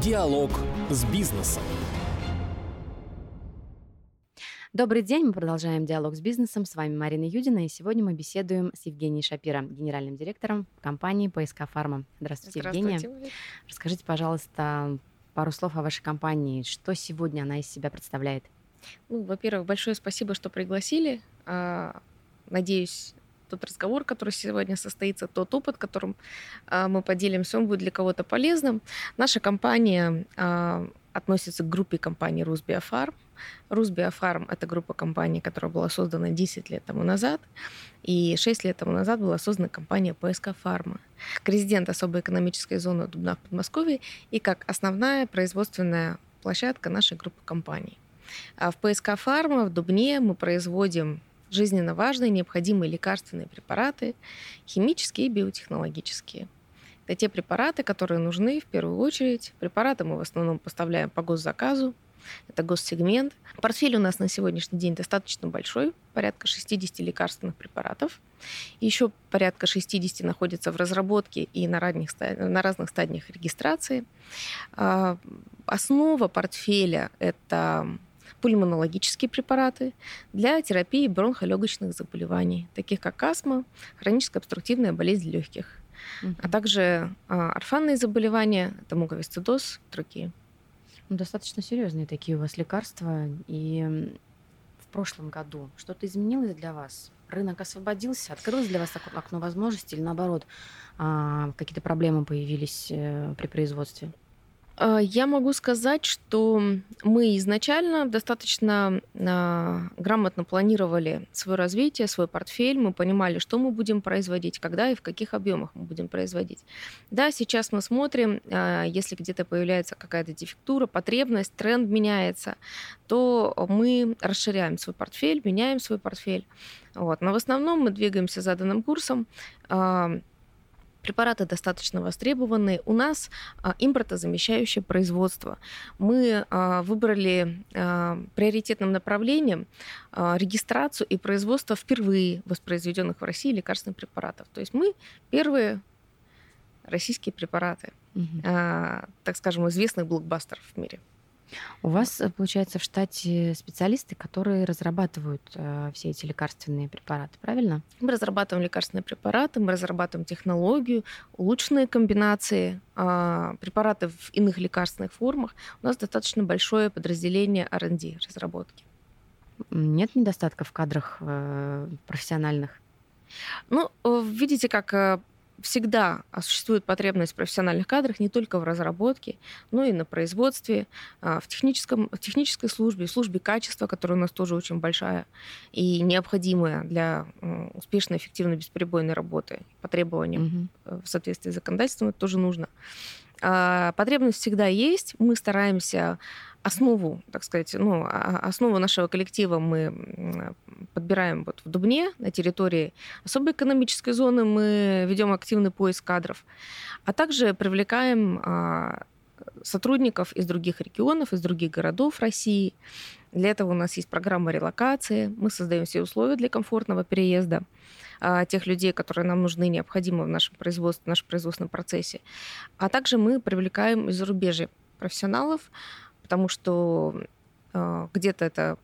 Диалог с бизнесом. Добрый день, мы продолжаем диалог с бизнесом. С вами Марина Юдина, и сегодня мы беседуем с Евгенией Шапира, генеральным директором компании ПСК Фарма. Здравствуйте, Здравствуйте Евгения. Расскажите, пожалуйста, пару слов о вашей компании. Что сегодня она из себя представляет? Ну, во-первых, большое спасибо, что пригласили. А, надеюсь, тот разговор, который сегодня состоится, тот опыт, которым а, мы поделимся, он будет для кого-то полезным. Наша компания а, относится к группе компаний Русбиофарм. Русбиофарм – это группа компаний, которая была создана 10 лет тому назад, и 6 лет тому назад была создана компания ПСК Фарма как резидент особой экономической зоны Дубна в Подмосковье и как основная производственная площадка нашей группы компаний. А в ПСК Фарма в Дубне мы производим жизненно важные, необходимые лекарственные препараты, химические и биотехнологические. Это те препараты, которые нужны в первую очередь. Препараты мы в основном поставляем по госзаказу, это госсегмент. Портфель у нас на сегодняшний день достаточно большой, порядка 60 лекарственных препаратов. Еще порядка 60 находится в разработке и на, ранних, на разных стадиях регистрации. А, основа портфеля – это пульмонологические препараты для терапии бронхолегочных заболеваний, таких как астма, хроническая обструктивная болезнь легких, угу. а также а, орфанные заболевания, это муковисцидоз, другие. Ну, достаточно серьезные такие у вас лекарства. И в прошлом году что-то изменилось для вас? Рынок освободился, открылось для вас окно возможностей или наоборот а, какие-то проблемы появились э, при производстве? А, я могу сказать, что мы изначально достаточно а, грамотно планировали свое развитие, свой портфель. Мы понимали, что мы будем производить, когда и в каких объемах мы будем производить. Да, сейчас мы смотрим, а, если где-то появляется какая-то дефектура, потребность, тренд меняется, то мы расширяем свой портфель, меняем свой портфель. Вот. Но в основном мы двигаемся заданным курсом Препараты достаточно востребованы. У нас а, импортозамещающее производство. Мы а, выбрали а, приоритетным направлением регистрацию и производство впервые воспроизведенных в России лекарственных препаратов. То есть мы первые российские препараты, угу. так скажем, известных блокбастеров в мире. У вас, э, получается, в штате специалисты, которые разрабатывают э, все эти лекарственные препараты, правильно? Мы разрабатываем лекарственные препараты, мы разрабатываем технологию, улучшенные комбинации э, препаратов в иных лекарственных формах. У нас достаточно большое подразделение R&D, разработки. Нет недостатков в кадрах э, профессиональных? Ну, э, видите, как э, всегда существует потребность в профессиональных кадрах не только в разработке, но и на производстве, а, в, техническом, в технической службе, в службе качества, которая у нас тоже очень большая и необходимая для успешной, эффективной, бесперебойной работы по требованиям угу. в соответствии с законодательством, это тоже нужно. А, потребность всегда есть. Мы стараемся основу, так сказать, ну, а, основу нашего коллектива мы подбираем вот в Дубне, на территории особой экономической зоны. Мы ведем активный поиск кадров, а также привлекаем а, сотрудников из других регионов, из других городов России. Для этого у нас есть программа релокации. Мы создаем все условия для комфортного переезда а, тех людей, которые нам нужны, необходимы в нашем производстве, в нашем производственном процессе. А также мы привлекаем из зарубежья профессионалов, потому что э, где-то это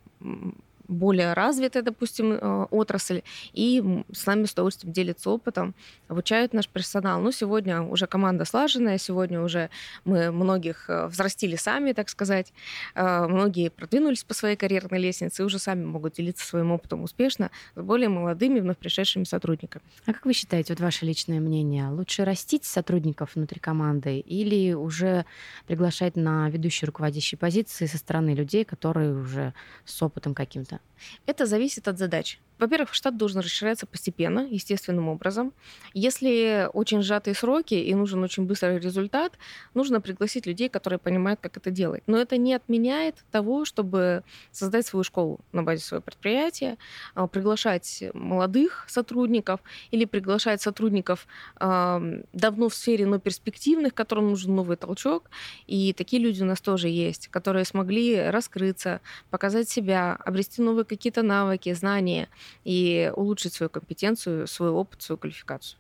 более развитая, допустим, э, отрасль, и с нами с удовольствием делятся опытом, обучают наш персонал. Ну, сегодня уже команда слаженная, сегодня уже мы многих э, взрастили сами, так сказать, э, многие продвинулись по своей карьерной лестнице и уже сами могут делиться своим опытом успешно с более молодыми, вновь пришедшими сотрудниками. А как вы считаете, вот ваше личное мнение, лучше растить сотрудников внутри команды или уже приглашать на ведущие руководящие позиции со стороны людей, которые уже с опытом каким-то? Это зависит от задач. Во-первых, штат должен расширяться постепенно, естественным образом. Если очень сжатые сроки и нужен очень быстрый результат, нужно пригласить людей, которые понимают, как это делать. Но это не отменяет того, чтобы создать свою школу на базе своего предприятия, а, приглашать молодых сотрудников или приглашать сотрудников давно в сфере, но перспективных, которым нужен новый толчок. И такие люди у нас тоже есть, которые смогли раскрыться, показать себя, обрести новые какие-то навыки, знания – и улучшить свою компетенцию, свой опыт, свою квалификацию.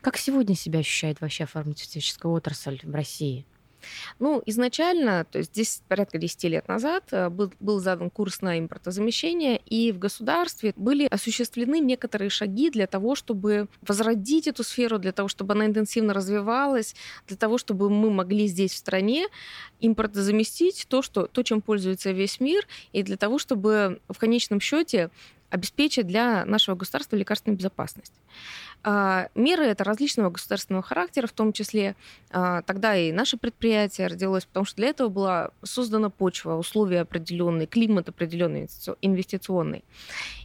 Как сегодня себя ощущает вообще фармацевтическая отрасль в России? Ну, изначально, то есть здесь порядка 10 лет назад э, был, был задан курс на импортозамещение, и в государстве были осуществлены некоторые шаги для того, чтобы возродить эту сферу, для того, чтобы она интенсивно развивалась, для того, чтобы мы могли здесь в стране импортозаместить то, что, то, чем пользуется весь мир, и для того, чтобы в конечном счете обеспечить для нашего государства лекарственную безопасность. А, меры это различного государственного характера, в том числе а, тогда и наше предприятие родилось, потому что для этого была создана почва, условия определенные, климат определенный инвестиционный.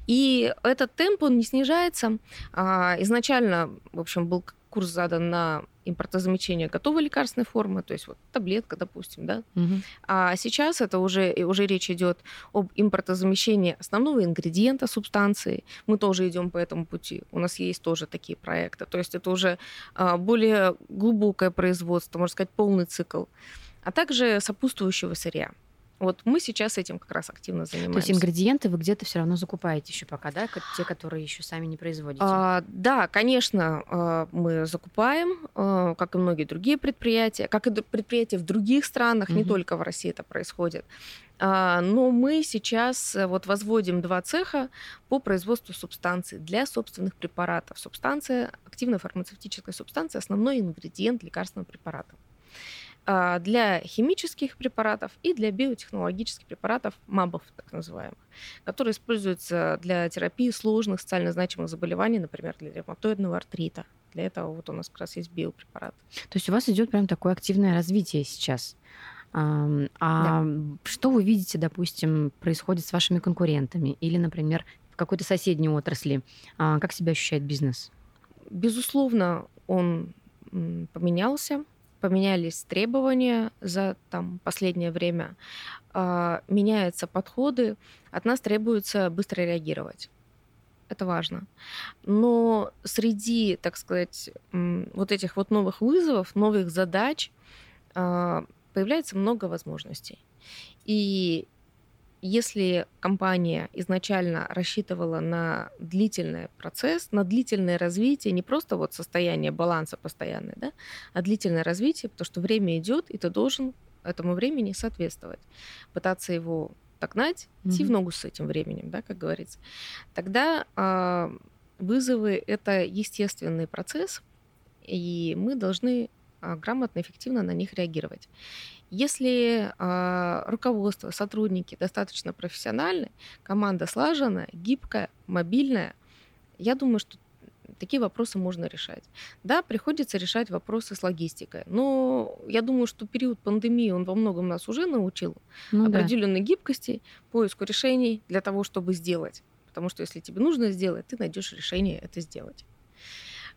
И этот темп, он не снижается. А, изначально, в общем, был курс задан на импортозамещение готовой лекарственной формы, то есть вот таблетка, допустим, да. Угу. А сейчас это уже, уже речь идет об импортозамещении основного ингредиента субстанции. Мы тоже идем по этому пути. У нас есть тоже такие проекты. То есть это уже а, более глубокое производство, можно сказать, полный цикл, а также сопутствующего сырья. Вот мы сейчас этим как раз активно занимаемся. То есть ингредиенты вы где-то все равно закупаете еще пока, да, те, которые еще сами не производите? А, да, конечно, а, мы закупаем, а, как и многие другие предприятия, как и предприятия в других странах, угу. не только в России это происходит. А, но мы сейчас э, вот возводим два цеха по производству субстанций для собственных препаратов. Субстанция, активная фармацевтическая субстанция, основной ингредиент лекарственного препарата. А, для химических препаратов и для биотехнологических препаратов, МАБов так называемых, которые используются для терапии сложных социально значимых заболеваний, например, для ревматоидного артрита. Для этого вот у нас как раз есть биопрепарат. То есть у вас идет прям такое активное развитие сейчас. А, да. что вы видите, допустим, происходит с вашими конкурентами или, например, в какой-то соседней отрасли? А, как себя ощущает бизнес? Безусловно, он поменялся поменялись требования за там, последнее время, э, меняются подходы, от нас требуется быстро реагировать. Это важно. Но среди, так сказать, вот этих вот новых вызовов, новых задач э, появляется много возможностей. И если компания изначально рассчитывала на длительный процесс, на длительное развитие, не просто вот состояние баланса постоянное, да, а длительное развитие, потому что время идет, и ты должен этому времени соответствовать, пытаться его догнать, идти mm-hmm. в ногу с этим временем, да, как говорится, тогда э, вызовы это естественный процесс, и мы должны э, грамотно, эффективно на них реагировать. Если э, руководство, сотрудники достаточно профессиональны, команда слаженная, гибкая, мобильная, я думаю, что такие вопросы можно решать. Да, приходится решать вопросы с логистикой. Но я думаю, что период пандемии, он во многом нас уже научил ну, определенной да. гибкости, поиску решений для того, чтобы сделать. Потому что если тебе нужно сделать, ты найдешь решение это сделать.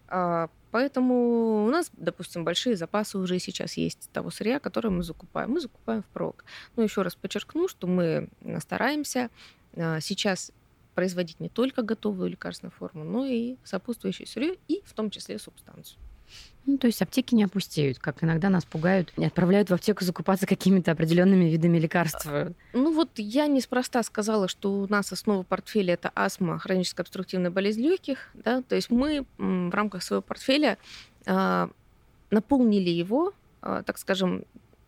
А, поэтому у нас, допустим, большие запасы уже сейчас есть того сырья, которое мы закупаем. Мы закупаем впрок. Но еще раз подчеркну, что мы стараемся а, сейчас производить не только готовую лекарственную форму, но и сопутствующее сырье, и в том числе субстанцию. Ну, то есть аптеки не опустеют, как иногда нас пугают, не отправляют в аптеку закупаться какими-то определенными видами лекарств. Ну вот я неспроста сказала, что у нас основа портфеля это астма, хроническая обструктивная болезнь легких, да, то есть мы в рамках своего портфеля э, наполнили его, э, так скажем,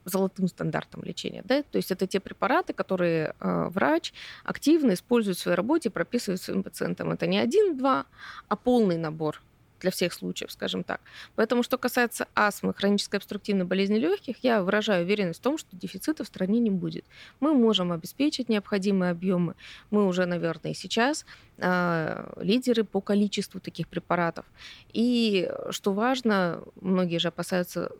золотым стандартом лечения. Да? То есть это те препараты, которые э, врач активно использует в своей работе, прописывает своим пациентам. Это не один-два, а полный набор для всех случаев, скажем так. Поэтому, что касается астмы, хронической обструктивной болезни легких, я выражаю уверенность в том, что дефицита в стране не будет. Мы можем обеспечить необходимые объемы. Мы уже, наверное, сейчас э, лидеры по количеству таких препаратов. И что важно, многие же опасаются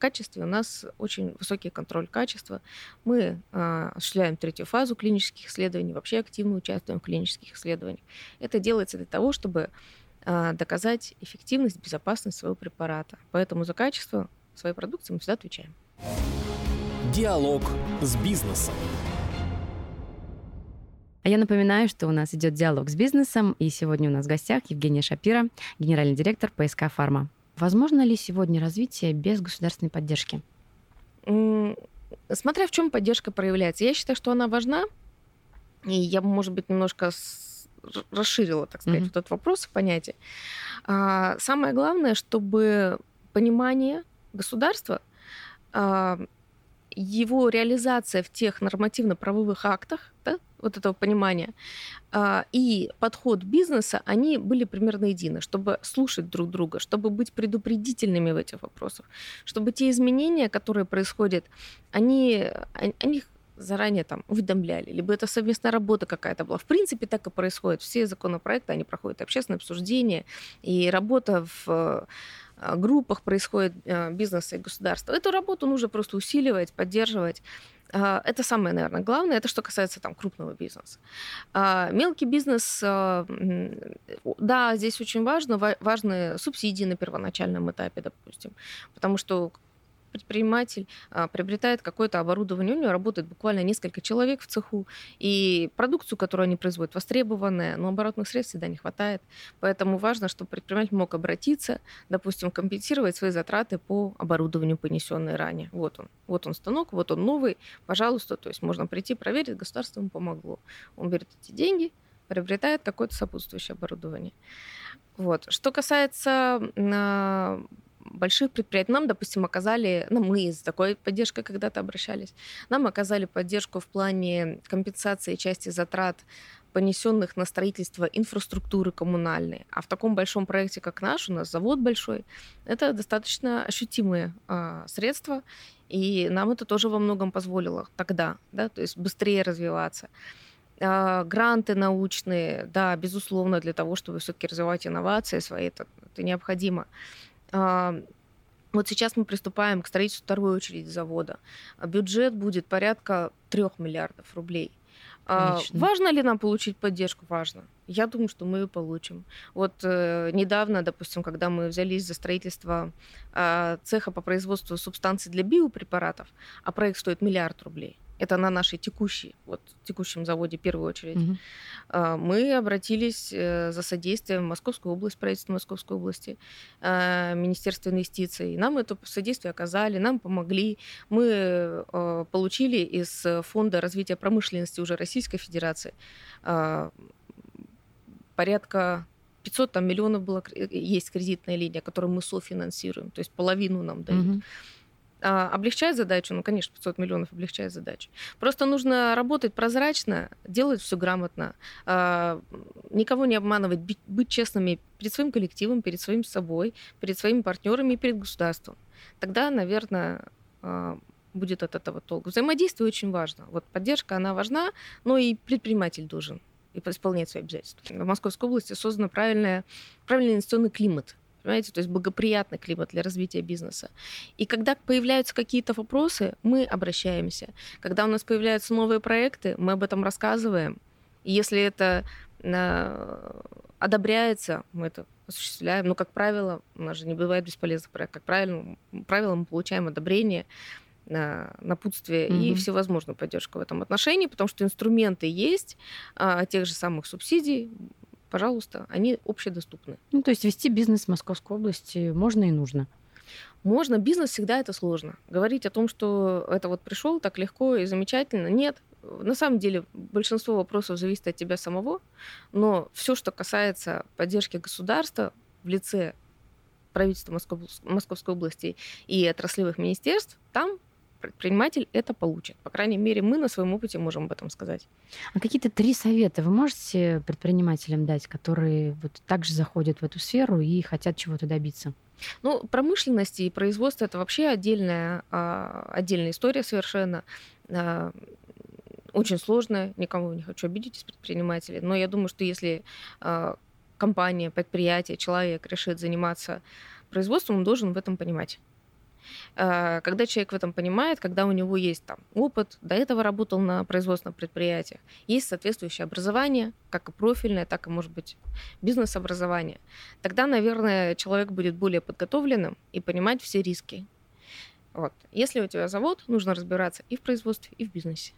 качестве у нас очень высокий контроль качества. Мы э, осуществляем третью фазу клинических исследований, вообще активно участвуем в клинических исследованиях. Это делается для того, чтобы доказать эффективность, безопасность своего препарата. Поэтому за качество своей продукции мы всегда отвечаем. Диалог с бизнесом. А я напоминаю, что у нас идет диалог с бизнесом, и сегодня у нас в гостях Евгения Шапира, генеральный директор ПСК «Фарма». Возможно ли сегодня развитие без государственной поддержки? Смотря в чем поддержка проявляется. Я считаю, что она важна, и я, может быть, немножко расширила, так сказать, mm-hmm. вот этот вопрос, понятие. А, самое главное, чтобы понимание государства а, его реализация в тех нормативно-правовых актах, да, вот этого понимания, а, и подход бизнеса, они были примерно едины, чтобы слушать друг друга, чтобы быть предупредительными в этих вопросах, чтобы те изменения, которые происходят, они, они заранее там уведомляли, либо это совместная работа какая-то была. В принципе, так и происходит. Все законопроекты, они проходят общественное обсуждение, и работа в а, группах происходит а, бизнеса и государства. Эту работу нужно просто усиливать, поддерживать. А, это самое, наверное, главное. Это что касается там крупного бизнеса. Мелкий бизнес, да, здесь очень важно, важны субсидии на первоначальном этапе, допустим, потому что предприниматель а, приобретает какое-то оборудование, у него работает буквально несколько человек в цеху, и продукцию, которую они производят, востребованная, но оборотных средств всегда не хватает. Поэтому важно, чтобы предприниматель мог обратиться, допустим, компенсировать свои затраты по оборудованию, понесенные ранее. Вот он, вот он станок, вот он новый, пожалуйста, то есть можно прийти, проверить, государство ему помогло. Он берет эти деньги, приобретает какое-то сопутствующее оборудование. Вот. Что касается а, больших предприятий. Нам, допустим, оказали, ну, мы с такой поддержкой когда-то обращались, нам оказали поддержку в плане компенсации части затрат понесенных на строительство инфраструктуры коммунальной. А в таком большом проекте, как наш, у нас завод большой, это достаточно ощутимые э, средства, и нам это тоже во многом позволило тогда, да, то есть быстрее развиваться. Э, гранты научные, да, безусловно, для того, чтобы все-таки развивать инновации свои, это, это необходимо. Вот сейчас мы приступаем к строительству второй очереди завода. А бюджет будет порядка трех миллиардов рублей. А, Отлично. Важно ли нам получить поддержку? Важно. Я думаю, что мы ее получим. Вот э, недавно, допустим, когда мы взялись за строительство э, цеха по производству субстанций для биопрепаратов, а проект стоит миллиард рублей. Это на нашей текущей, вот текущем заводе в первую очередь. Угу. Мы обратились э, за содействием в Московскую область, правительство Московской области, э, Министерство инвестиций. Нам это содействие оказали, нам помогли. Мы э, получили из Фонда развития промышленности уже Российской Федерации порядка 500 там, миллионов было, есть кредитная линия, которую мы софинансируем, то есть половину нам дают. Угу. А, облегчает задачу? Ну, конечно, 500 миллионов облегчает задачу. Просто нужно работать прозрачно, делать все грамотно, а, никого не обманывать, быть честными перед своим коллективом, перед своим собой, перед своими партнерами и перед государством. Тогда, наверное, а, будет от этого толк. Взаимодействие очень важно. Вот поддержка, она важна, но и предприниматель должен исполнять свои обязательства. В Московской области создан правильный инвестиционный климат понимаете, то есть благоприятный климат для развития бизнеса. И когда появляются какие-то вопросы, мы обращаемся. Когда у нас появляются новые проекты, мы об этом рассказываем. И если это э, одобряется, мы это осуществляем. Но, как правило, у нас же не бывает бесполезных проектов. Как правило, правило мы получаем одобрение, э, напутствие mm-hmm. и всевозможную поддержку в этом отношении, потому что инструменты есть, а, тех же самых субсидий, пожалуйста, они общедоступны. Ну, то есть вести бизнес в Московской области можно и нужно. Можно, бизнес всегда это сложно. Говорить о том, что это вот пришел так легко и замечательно, нет. На самом деле большинство вопросов зависит от тебя самого, но все, что касается поддержки государства в лице правительства Московской области и отраслевых министерств, там предприниматель это получит. По крайней мере, мы на своем опыте можем об этом сказать. А какие-то три совета вы можете предпринимателям дать, которые вот также заходят в эту сферу и хотят чего-то добиться? Ну, промышленность и производство это вообще отдельная, а, отдельная история совершенно а, очень сложная, никому не хочу обидеть из предпринимателей, но я думаю, что если а, компания, предприятие, человек решит заниматься производством, он должен в этом понимать. А, когда человек в этом понимает, когда у него есть там опыт, до этого работал на производственном предприятии, есть соответствующее образование, как и профильное, так и, может быть, бизнес-образование, тогда, наверное, человек будет более подготовленным и понимать все риски. Вот. Если у тебя завод, нужно разбираться и в производстве, и в бизнесе.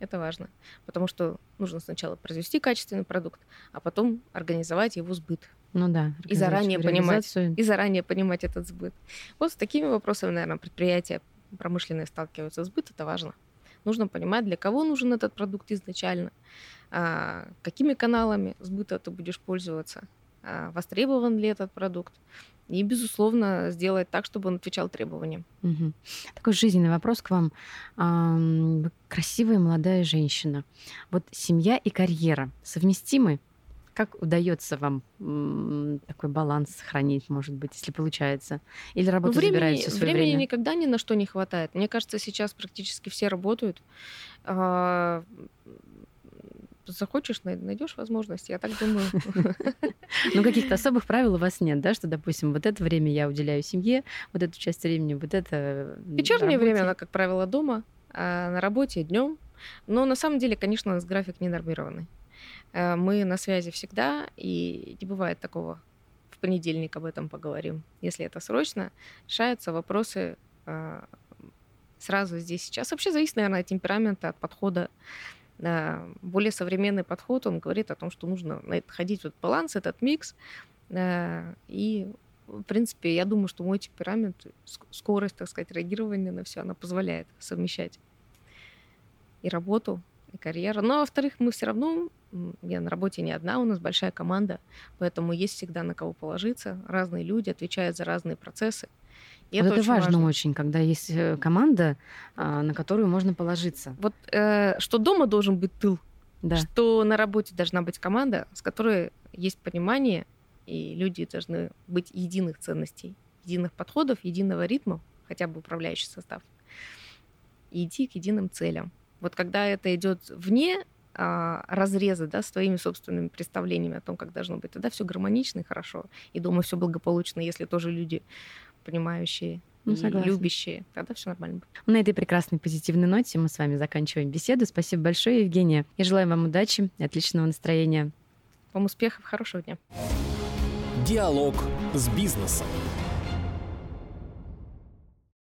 Это важно, потому что нужно сначала произвести качественный продукт, а потом организовать его сбыт. Ну да. И заранее понимать, и заранее понимать этот сбыт. Вот с такими вопросами, наверное, предприятия промышленные сталкиваются. Сбыт это важно. Нужно понимать, для кого нужен этот продукт изначально, а, какими каналами сбыта ты будешь пользоваться, а, востребован ли этот продукт. и, безусловно, сделать так, чтобы он отвечал требованиям. Угу. Такой жизненный вопрос к вам. Вы красивая молодая женщина. Вот семья и карьера совместимы? Как удается вам такой баланс сохранить, может быть, если получается? Или работа ну, времени, забирает все свое времени время? никогда ни на что не хватает. Мне кажется, сейчас практически все работают. А, захочешь, найдешь возможность, я так думаю. Ну, каких-то особых правил у вас нет, да, что, допустим, вот это время я уделяю семье, вот эту часть времени, вот это... Вечернее время, она, как правило, дома, а на работе днем. Но на самом деле, конечно, у нас график не нормированный. Э, мы на связи всегда, и не бывает такого. В понедельник об этом поговорим. Если это срочно, решаются вопросы э, сразу здесь сейчас. Вообще зависит, наверное, от темперамента, от подхода. Более современный подход, он говорит о том, что нужно находить вот баланс, этот микс. И, в принципе, я думаю, что мой темперамент, скорость, так сказать, реагирования на все, она позволяет совмещать и работу, и карьеру. Но, во-вторых, мы все равно я на работе не одна, у нас большая команда, поэтому есть всегда на кого положиться. Разные люди отвечают за разные процессы. И вот это, это важно, важно очень, когда есть э, команда, а, на которую можно положиться. Вот э, что дома должен быть тыл, да. что на работе должна быть команда, с которой есть понимание, и люди должны быть единых ценностей, единых подходов, единого ритма, хотя бы управляющий состав, и идти к единым целям. Вот когда это идет вне а, разреза да, с твоими собственными представлениями о том, как должно быть, тогда все гармонично и хорошо. И думаю, все благополучно, если тоже люди понимающие ну, и любящие, тогда все нормально будет. На этой прекрасной позитивной ноте мы с вами заканчиваем беседу. Спасибо большое, Евгения. Я желаю вам удачи и отличного настроения. Вам успехов, хорошего дня. Диалог с бизнесом.